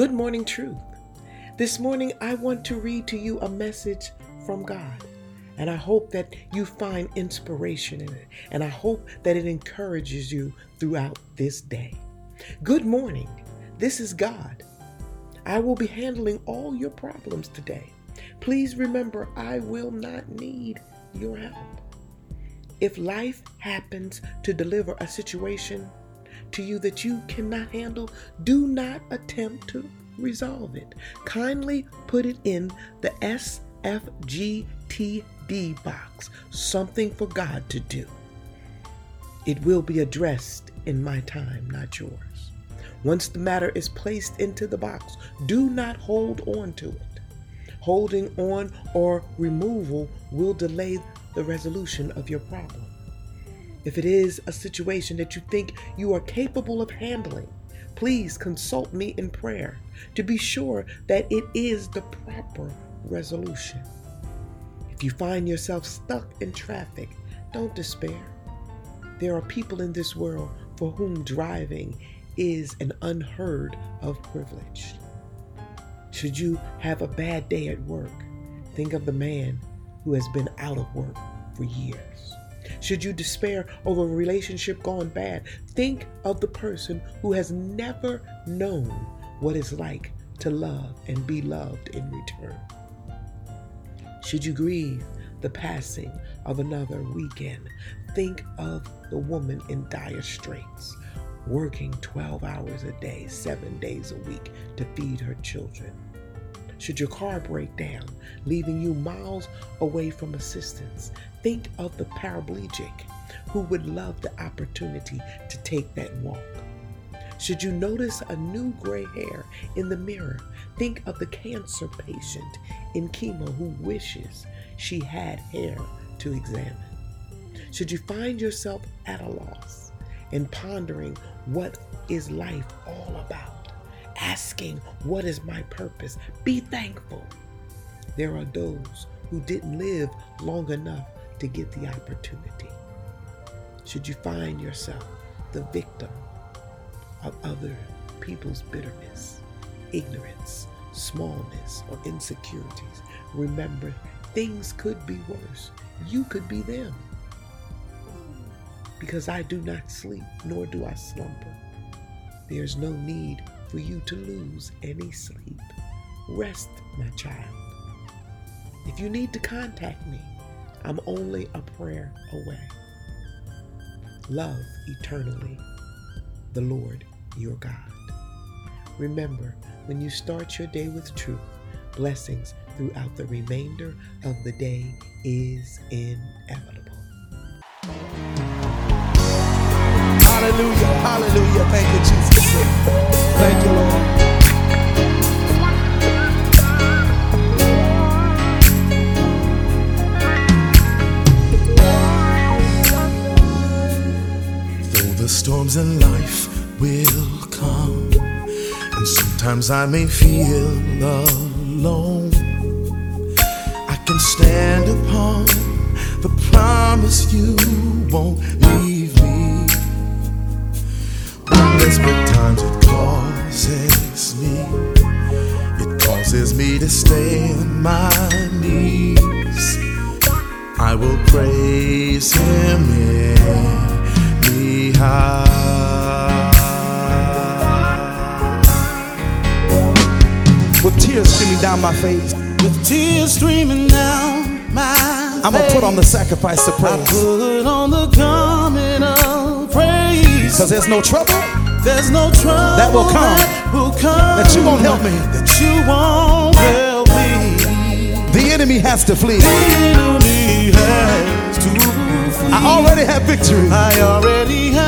Good morning, truth. This morning, I want to read to you a message from God. And I hope that you find inspiration in it. And I hope that it encourages you throughout this day. Good morning. This is God. I will be handling all your problems today. Please remember, I will not need your help. If life happens to deliver a situation to you that you cannot handle, do not attempt to resolve it. Kindly put it in the SFGTD box, something for God to do. It will be addressed in my time, not yours. Once the matter is placed into the box, do not hold on to it. Holding on or removal will delay the resolution of your problem. If it is a situation that you think you are capable of handling, please consult me in prayer to be sure that it is the proper resolution. If you find yourself stuck in traffic, don't despair. There are people in this world for whom driving is an unheard of privilege. Should you have a bad day at work, think of the man who has been out of work for years. Should you despair over a relationship gone bad, think of the person who has never known what it's like to love and be loved in return. Should you grieve the passing of another weekend, think of the woman in dire straits, working 12 hours a day, seven days a week to feed her children. Should your car break down, leaving you miles away from assistance, think of the paraplegic who would love the opportunity to take that walk. Should you notice a new gray hair in the mirror, think of the cancer patient in chemo who wishes she had hair to examine. Should you find yourself at a loss and pondering what is life all about, asking what is my purpose, be thankful. There are those who didn't live long enough to get the opportunity. Should you find yourself the victim of other people's bitterness, ignorance, smallness, or insecurities, remember things could be worse. You could be them. Because I do not sleep, nor do I slumber. There's no need for you to lose any sleep. Rest, my child. If you need to contact me, I'm only a prayer away. Love eternally the Lord your God. Remember, when you start your day with truth, blessings throughout the remainder of the day is inevitable. Come, and sometimes I may feel alone, I can stand upon the promise you won't leave me. When desperate times it causes me, it causes me to stay on my knees. I will praise Him anyhow. With tears streaming down my face, With tears streaming down my I'm gonna put on the sacrifice of I praise. put on the garment of praise. Cause there's no trouble There's no trouble That will come. that will come that you won't help me. That you won't help me. The enemy has to flee. The enemy has to flee. I already have victory. I already have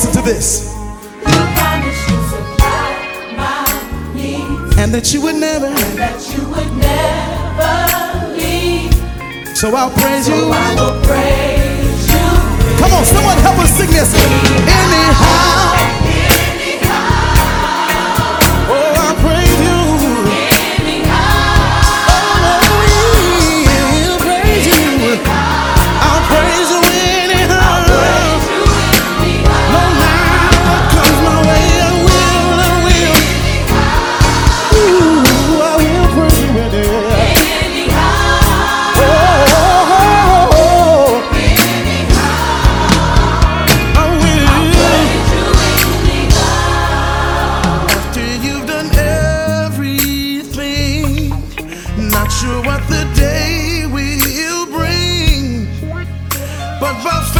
listen to this. And that you would never, that you would never leave. So I'll praise so you. I will praise. about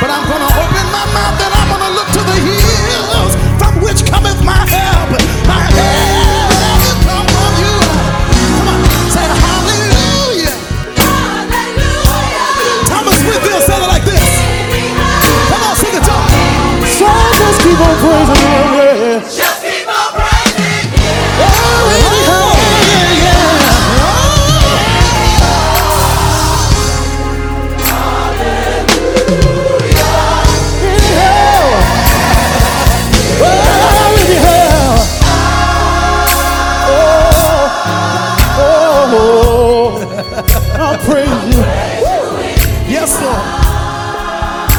But I'm going to open my mouth and I'm going to look to the hills.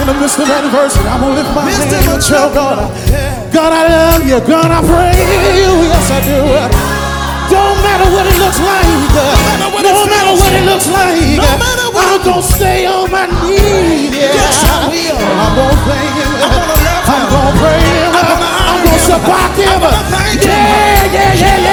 in the midst of adversity, I'm gonna lift my hands and tell God, yeah. God, I love you. God, I praise you. Yes, I do. Don't matter what it looks like. No matter what, it, looks like. I'm gonna stay on my knees. Yeah. Yes, I will. I'm gonna thank him. I'm gonna, I'm gonna pray him. I'm gonna support him. Yeah, yeah, yeah, yeah.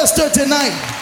molester tonight.